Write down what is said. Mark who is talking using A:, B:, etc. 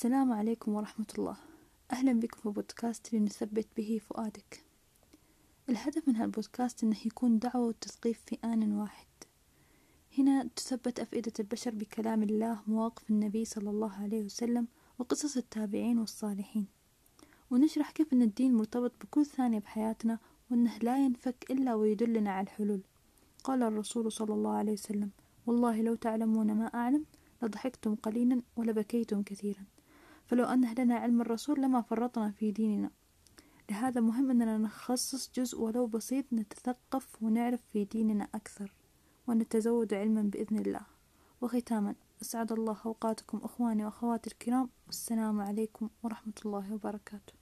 A: السلام عليكم ورحمة الله. أهلا بكم في بودكاست لنثبت به فؤادك. الهدف من هالبودكاست أنه يكون دعوة وتثقيف في آن واحد. هنا تثبت أفئدة البشر بكلام الله مواقف النبي صلى الله عليه وسلم وقصص التابعين والصالحين. ونشرح كيف أن الدين مرتبط بكل ثانية بحياتنا وأنه لا ينفك إلا ويدلنا على الحلول. قال الرسول صلى الله عليه وسلم والله لو تعلمون ما أعلم لضحكتم قليلا ولبكيتم كثيرا. فلو أنه لنا علم الرسول لما فرطنا في ديننا. لهذا مهم أننا نخصص جزء ولو بسيط نتثقف ونعرف في ديننا أكثر ونتزود علما بإذن الله. وختاما أسعد الله أوقاتكم أخواني وأخواتي الكرام. والسلام عليكم ورحمة الله وبركاته.